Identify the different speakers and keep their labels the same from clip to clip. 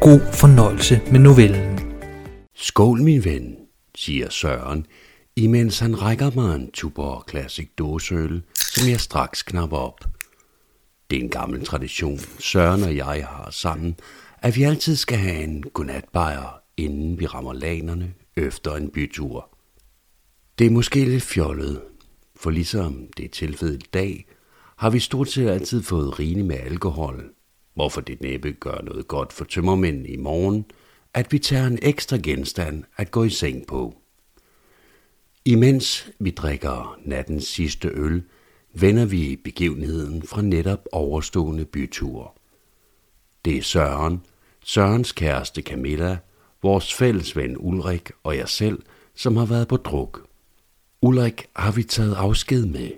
Speaker 1: God fornøjelse med novellen.
Speaker 2: Skål, min ven, siger Søren, imens han rækker mig en Tuborg Classic dåseøl, som jeg straks knapper op. Det er en gammel tradition, Søren og jeg har sammen, at vi altid skal have en godnatbajer, inden vi rammer lanerne efter en bytur. Det er måske lidt fjollet, for ligesom det er tilfældet i dag, har vi stort set altid fået rigeligt med alkohol, hvorfor det næppe gør noget godt for tømmermænd i morgen, at vi tager en ekstra genstand at gå i seng på. Imens vi drikker nattens sidste øl, vender vi begivenheden fra netop overstående bytur. Det er Søren, Sørens kæreste Camilla, vores fælles ven Ulrik og jeg selv, som har været på druk. Ulrik har vi taget afsked med,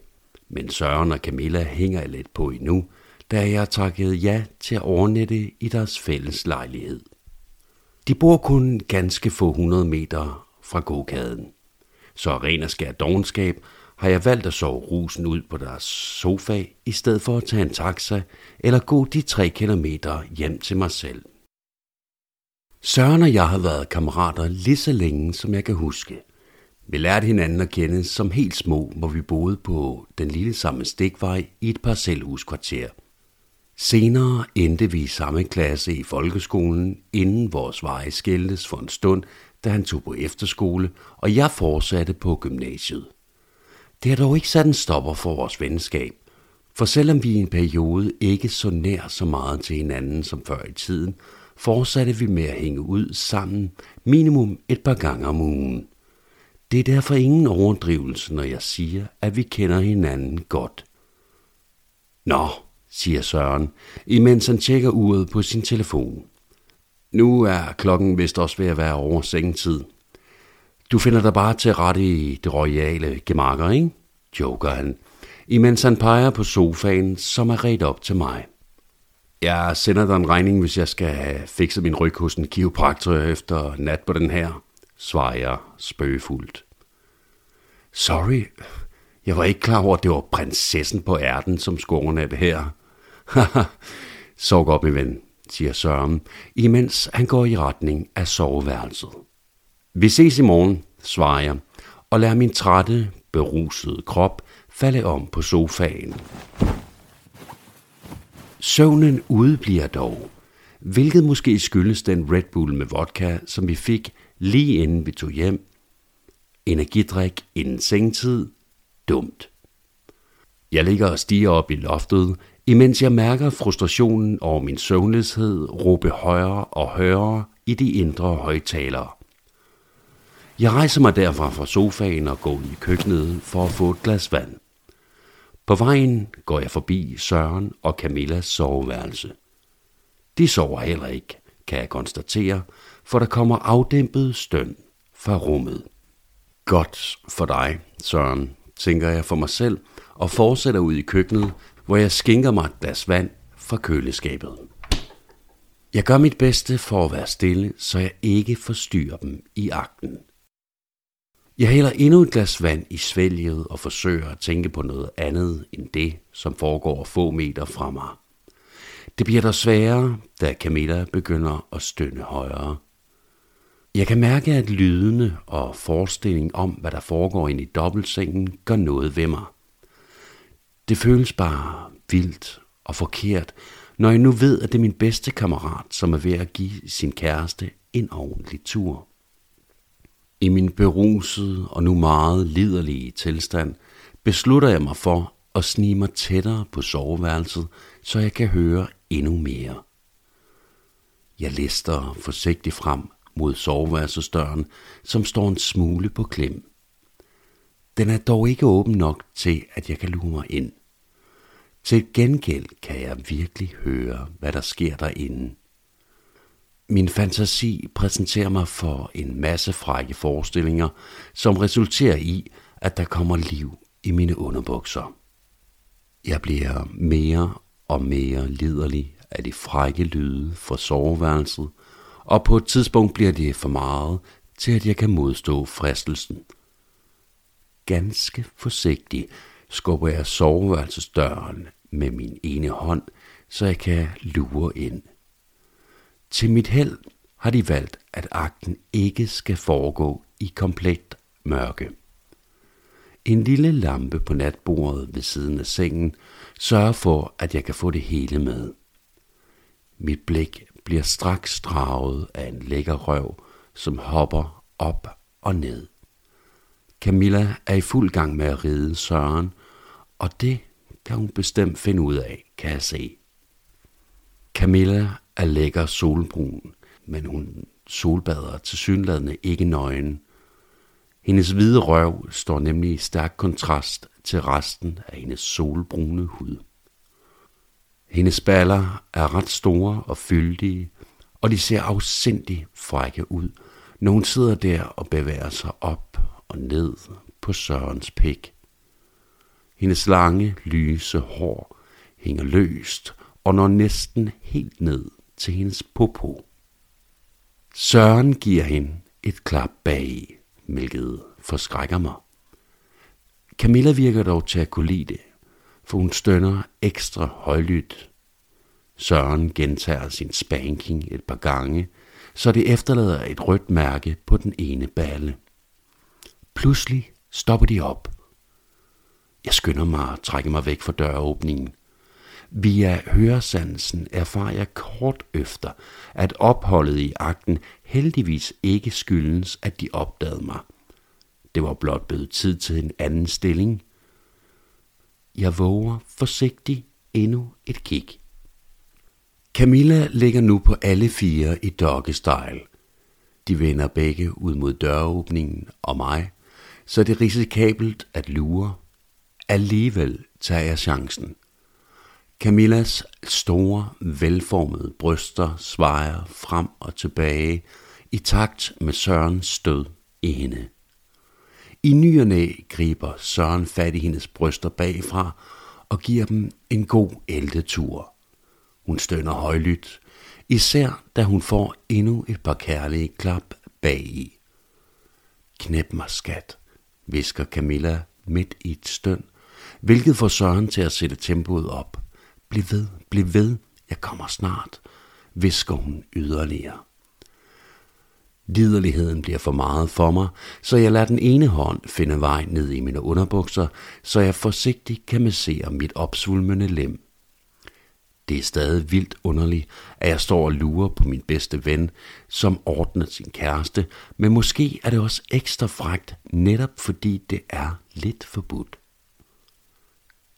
Speaker 2: men Søren og Camilla hænger lidt på endnu, da jeg takkede ja til at overnatte i deres fælles lejlighed. De bor kun ganske få hundrede meter fra gågaden, så ren og skær dogenskab har jeg valgt at sove rusen ud på deres sofa, i stedet for at tage en taxa eller gå de tre kilometer hjem til mig selv. Søren og jeg har været kammerater lige så længe, som jeg kan huske. Vi lærte hinanden at kende som helt små, hvor vi boede på den lille samme stikvej i et parcelhuskvarter. Senere endte vi i samme klasse i folkeskolen, inden vores veje skældtes for en stund, da han tog på efterskole, og jeg fortsatte på gymnasiet. Det har dog ikke sat en stopper for vores venskab, for selvom vi i en periode ikke så nær så meget til hinanden som før i tiden, fortsatte vi med at hænge ud sammen minimum et par gange om ugen. Det er derfor ingen overdrivelse, når jeg siger, at vi kender hinanden godt. Nå, siger Søren, imens han tjekker uret på sin telefon. Nu er klokken vist også ved at være over sengetid. Du finder dig bare til rette i det royale gemakker, ikke? joker han, imens han peger på sofaen, som er ret op til mig. Jeg sender dig en regning, hvis jeg skal have fikset min ryg hos en kiropraktor efter nat på den her, svarer jeg spøgefuldt. Sorry, jeg var ikke klar over, at det var prinsessen på ærten, som skulle det her. Haha, sov godt, min ven, siger Søren, imens han går i retning af soveværelset. Vi ses i morgen, svarer jeg, og lader min trætte, berusede krop falde om på sofaen. Søvnen udebliver dog, hvilket måske skyldes den Red Bull med vodka, som vi fik lige inden vi tog hjem. Energidrik inden sengtid. Dumt. Jeg ligger og stiger op i loftet, imens jeg mærker frustrationen over min søvnløshed råbe højere og højere i de indre højtalere. Jeg rejser mig derfra fra sofaen og går i køkkenet for at få et glas vand. På vejen går jeg forbi Søren og Camillas soveværelse. De sover heller ikke, kan jeg konstatere, for der kommer afdæmpet støn fra rummet. Godt for dig, Søren, tænker jeg for mig selv, og fortsætter ud i køkkenet, hvor jeg skænker mig et glas vand fra køleskabet. Jeg gør mit bedste for at være stille, så jeg ikke forstyrrer dem i akten. Jeg hælder endnu et glas vand i svælget og forsøger at tænke på noget andet end det, som foregår få meter fra mig. Det bliver dog sværere, da Camilla begynder at stønne højere. Jeg kan mærke, at lydene og forestilling om, hvad der foregår inde i dobbeltsengen, gør noget ved mig. Det føles bare vildt og forkert, når jeg nu ved, at det er min bedste kammerat, som er ved at give sin kæreste en ordentlig tur. I min berusede og nu meget liderlige tilstand beslutter jeg mig for at snige mig tættere på soveværelset, så jeg kan høre endnu mere. Jeg lister forsigtigt frem mod soveværelsesdøren, som står en smule på klem. Den er dog ikke åben nok til, at jeg kan lure mig ind. Til gengæld kan jeg virkelig høre, hvad der sker derinde. Min fantasi præsenterer mig for en masse frække forestillinger, som resulterer i, at der kommer liv i mine underbukser. Jeg bliver mere og mere liderlig af de frække lyde fra soveværelset, og på et tidspunkt bliver det for meget til, at jeg kan modstå fristelsen. Ganske forsigtigt skubber jeg soveværelsesdøren med min ene hånd, så jeg kan lure ind. Til mit held har de valgt, at akten ikke skal foregå i komplet mørke. En lille lampe på natbordet ved siden af sengen sørger for, at jeg kan få det hele med. Mit blik bliver straks draget af en lækker røv, som hopper op og ned. Camilla er i fuld gang med at ride Søren, og det kan hun bestemt finde ud af, kan jeg se. Camilla er lækker solbrun, men hun solbader til synladende ikke nøgen. Hendes hvide røv står nemlig i stærk kontrast til resten af hendes solbrune hud. Hendes baller er ret store og fyldige, og de ser afsindig frække ud, når hun sidder der og bevæger sig op og ned på Sørens pik. Hendes lange, lyse hår hænger løst og når næsten helt ned til hendes popo. Søren giver hende et klap bag, hvilket forskrækker mig. Camilla virker dog til at kunne lide det, for hun stønner ekstra højlydt. Søren gentager sin spanking et par gange, så det efterlader et rødt mærke på den ene balle. Pludselig stopper de op. Jeg skynder mig at trække mig væk fra døråbningen. Via høresansen erfarer jeg kort efter, at opholdet i akten heldigvis ikke skyldes, at de opdagede mig. Det var blot blevet tid til en anden stilling. Jeg våger forsigtigt endnu et kig. Camilla ligger nu på alle fire i doggestyle. De vender begge ud mod døråbningen og mig, så det er risikabelt at lure. Alligevel tager jeg chancen. Camillas store, velformede bryster svejer frem og tilbage i takt med Sørens stød i hende. I ny og næ griber Søren fat i hendes bryster bagfra og giver dem en god ældetur. Hun stønner højlydt, især da hun får endnu et par kærlige klap bagi. i. Knæp mig, skat, visker Camilla midt i et støn, hvilket får Søren til at sætte tempoet op. Bliv ved, bliv ved, jeg kommer snart, visker hun yderligere. Liderligheden bliver for meget for mig, så jeg lader den ene hånd finde vej ned i mine underbukser, så jeg forsigtigt kan massere mit opsvulmende lem. Det er stadig vildt underligt, at jeg står og lurer på min bedste ven, som ordner sin kæreste, men måske er det også ekstra fragt, netop fordi det er lidt forbudt.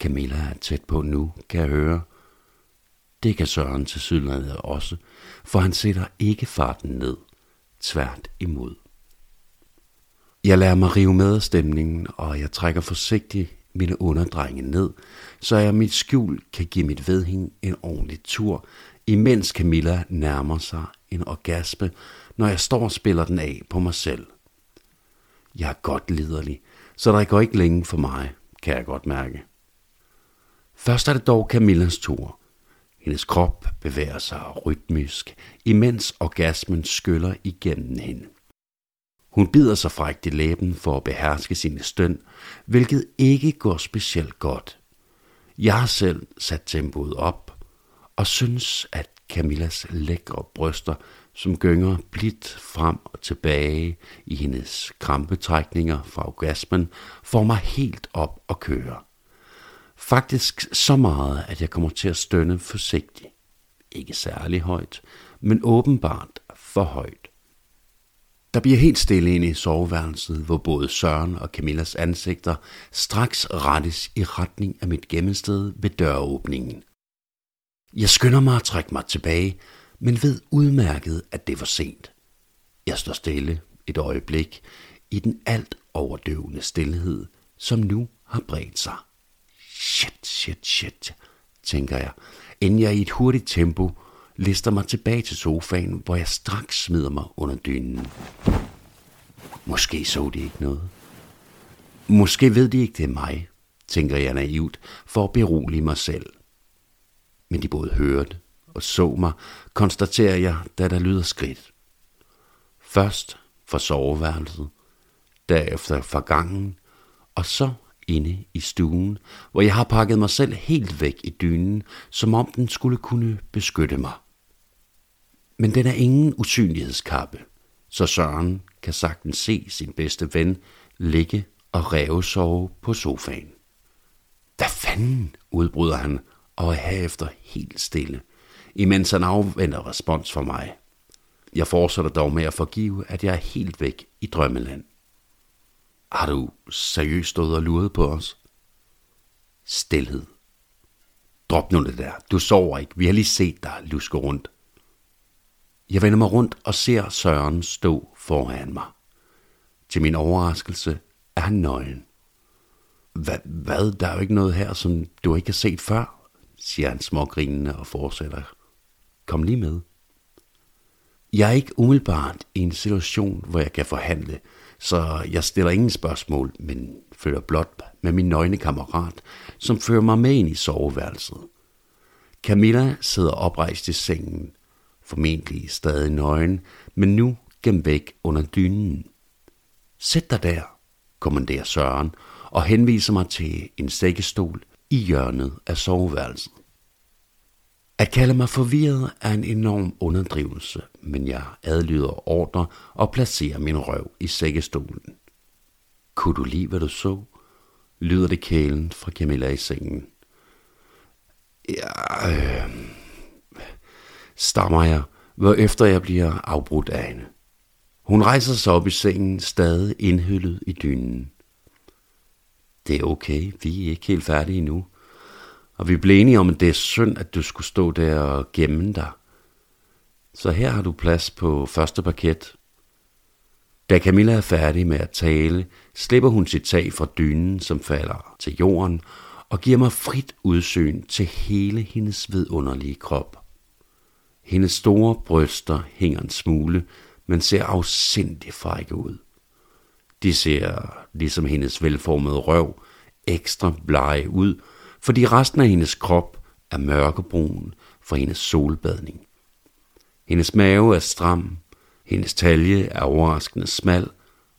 Speaker 2: Camilla er tæt på nu, kan jeg høre. Det kan Søren til sydlandet også, for han sætter ikke farten ned, tvært imod. Jeg lader mig rive med af stemningen, og jeg trækker forsigtigt mine underdrenge ned, så jeg mit skjul kan give mit vedhæng en ordentlig tur, imens Camilla nærmer sig en orgasme, når jeg står og spiller den af på mig selv. Jeg er godt liderlig, så der går ikke længe for mig, kan jeg godt mærke. Først er det dog Camillas tur. Hendes krop bevæger sig rytmisk, imens orgasmen skyller igennem hende. Hun bider sig frækt i læben for at beherske sine støn, hvilket ikke går specielt godt. Jeg har selv sat tempoet op, og synes, at Camillas lækre bryster, som gynger blidt frem og tilbage i hendes krampetrækninger fra orgasmen, får mig helt op og køre. Faktisk så meget, at jeg kommer til at stønne forsigtigt. Ikke særlig højt, men åbenbart for højt. Der bliver helt stille inde i soveværelset, hvor både Søren og Camillas ansigter straks rettes i retning af mit gemmested ved døråbningen. Jeg skynder mig at trække mig tilbage, men ved udmærket, at det var sent. Jeg står stille et øjeblik i den alt overdøvende stillhed, som nu har bredt sig. Shit, shit, shit, tænker jeg, inden jeg i et hurtigt tempo lister mig tilbage til sofaen, hvor jeg straks smider mig under dynen. Måske så de ikke noget. Måske ved de ikke, det er mig, tænker jeg naivt, for at berolige mig selv. Men de både hørte og så mig, konstaterer jeg, da der lyder skridt. Først for soveværelset, derefter for gangen, og så inde i stuen, hvor jeg har pakket mig selv helt væk i dynen, som om den skulle kunne beskytte mig. Men den er ingen usynlighedskappe, så Søren kan sagtens se sin bedste ven ligge og rævesove på sofaen. Hvad fanden, udbryder han, og er herefter helt stille, imens han afventer respons fra mig. Jeg fortsætter dog med at forgive, at jeg er helt væk i drømmeland. Har du seriøst stået og luret på os? Stilhed. Drop nu det der. Du sover ikke. Vi har lige set dig luske rundt. Jeg vender mig rundt og ser Søren stå foran mig. Til min overraskelse er han nøgen. Hva, hvad? Der er jo ikke noget her, som du ikke har set før, siger han smågrinende og fortsætter. Kom lige med. Jeg er ikke umiddelbart i en situation, hvor jeg kan forhandle, så jeg stiller ingen spørgsmål, men følger blot med min nøgne kammerat, som fører mig med ind i soveværelset. Camilla sidder oprejst i sengen, formentlig stadig nøgen, men nu gemt væk under dynen. Sæt dig der, kommanderer Søren og henviser mig til en sækkestol i hjørnet af soveværelset. At kalde mig forvirret er en enorm underdrivelse, men jeg adlyder ordre og placerer min røv i sækkestolen. Kunne du lide, hvad du så? Lyder det kælen fra Camilla i sengen. Ja, øh, stammer jeg, hvor efter jeg bliver afbrudt af hende. Hun rejser sig op i sengen, stadig indhyllet i dynen. Det er okay, vi er ikke helt færdige endnu. Og vi blev enige om, at det er synd, at du skulle stå der og gemme dig. Så her har du plads på første parket. Da Camilla er færdig med at tale, slipper hun sit tag fra dynen, som falder til jorden, og giver mig frit udsyn til hele hendes vidunderlige krop. Hendes store bryster hænger en smule, men ser afsindig frække ud. De ser, ligesom hendes velformede røv, ekstra blege ud, fordi resten af hendes krop er mørkebrun fra hendes solbadning. Hendes mave er stram, hendes talje er overraskende smal,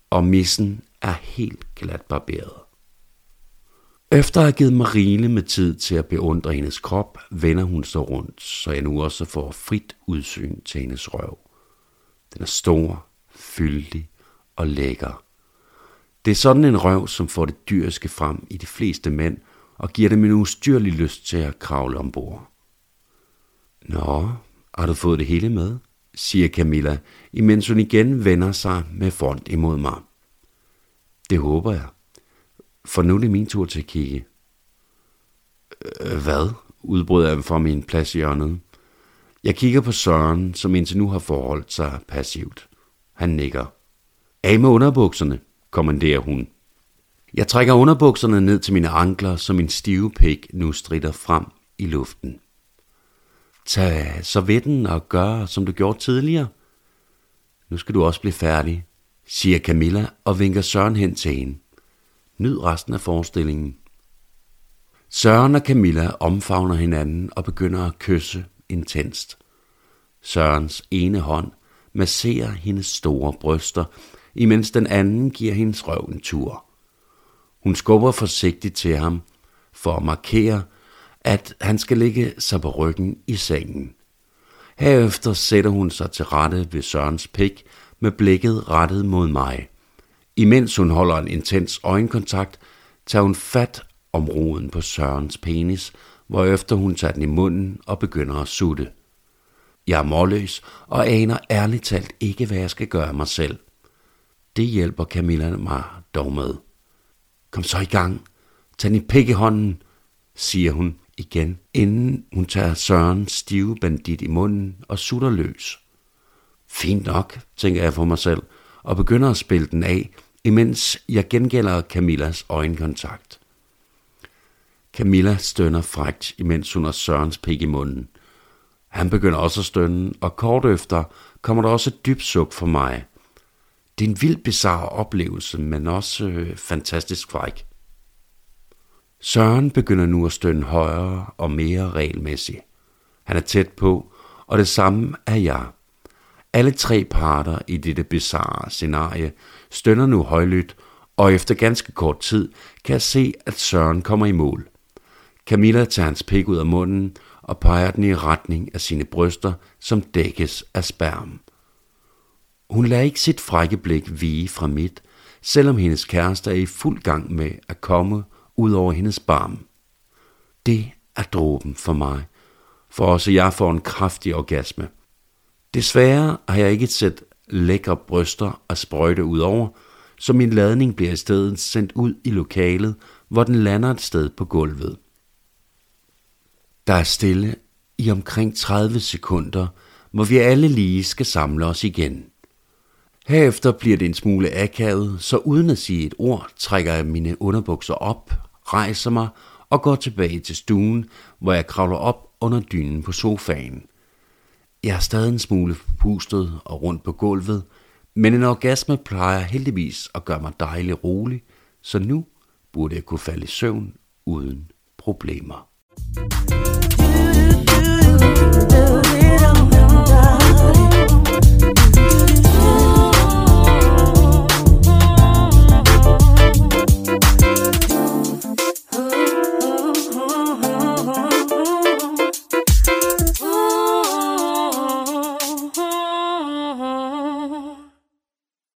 Speaker 2: og missen er helt glat barberet. Efter at have givet Marine med tid til at beundre hendes krop, vender hun sig rundt, så jeg nu også får frit udsyn til hendes røv. Den er stor, fyldig og lækker. Det er sådan en røv, som får det dyriske frem i de fleste mænd, og giver dem en ustyrlig lyst til at kravle ombord. Nå, har du fået det hele med? siger Camilla, imens hun igen vender sig med front imod mig. Det håber jeg, for nu er det min tur til at kigge. Øh, hvad? udbryder jeg fra min plads i hjørnet. Jeg kigger på Søren, som indtil nu har forholdt sig passivt. Han nikker. Af med underbukserne, kommanderer hun. Jeg trækker underbukserne ned til mine ankler, så min stive pæk nu strider frem i luften. Tag så vetten og gør, som du gjorde tidligere. Nu skal du også blive færdig, siger Camilla og vinker Søren hen til hende. Nyd resten af forestillingen. Søren og Camilla omfavner hinanden og begynder at kysse intenst. Sørens ene hånd masserer hendes store bryster, imens den anden giver hendes røv en tur. Hun skubber forsigtigt til ham for at markere, at han skal ligge sig på ryggen i sengen. Herefter sætter hun sig til rette ved Sørens pik med blikket rettet mod mig. Imens hun holder en intens øjenkontakt, tager hun fat om roden på Sørens penis, hvorefter hun tager den i munden og begynder at sutte. Jeg er målløs og aner ærligt talt ikke, hvad jeg skal gøre mig selv. Det hjælper Camilla mig dog med. Kom så i gang. Tag din pik i hånden, siger hun igen, inden hun tager Søren stive bandit i munden og sutter løs. Fint nok, tænker jeg for mig selv, og begynder at spille den af, imens jeg gengælder Camillas øjenkontakt. Camilla stønner frægt, imens hun har Sørens pik i munden. Han begynder også at stønne, og kort efter kommer der også et dybt suk for mig. Det er en vild bizarre oplevelse, men også øh, fantastisk fræk. Søren begynder nu at stønne højere og mere regelmæssigt. Han er tæt på, og det samme er jeg. Alle tre parter i dette bizarre scenarie stønner nu højlydt, og efter ganske kort tid kan jeg se, at Søren kommer i mål. Camilla tager hans pik ud af munden og peger den i retning af sine bryster, som dækkes af sperm. Hun lader ikke sit frække blik vige fra mit, selvom hendes kæreste er i fuld gang med at komme ud over hendes barm. Det er dråben for mig, for også jeg får en kraftig orgasme. Desværre har jeg ikke set lækre bryster og sprøjte ud over, så min ladning bliver i stedet sendt ud i lokalet, hvor den lander et sted på gulvet. Der er stille i omkring 30 sekunder, hvor vi alle lige skal samle os igen. Herefter bliver det en smule akavet, så uden at sige et ord, trækker jeg mine underbukser op, rejser mig og går tilbage til stuen, hvor jeg kravler op under dynen på sofaen. Jeg er stadig en smule pustet og rundt på gulvet, men en orgasme plejer heldigvis at gøre mig dejlig rolig, så nu burde jeg kunne falde i søvn uden problemer. Do, do, do, do.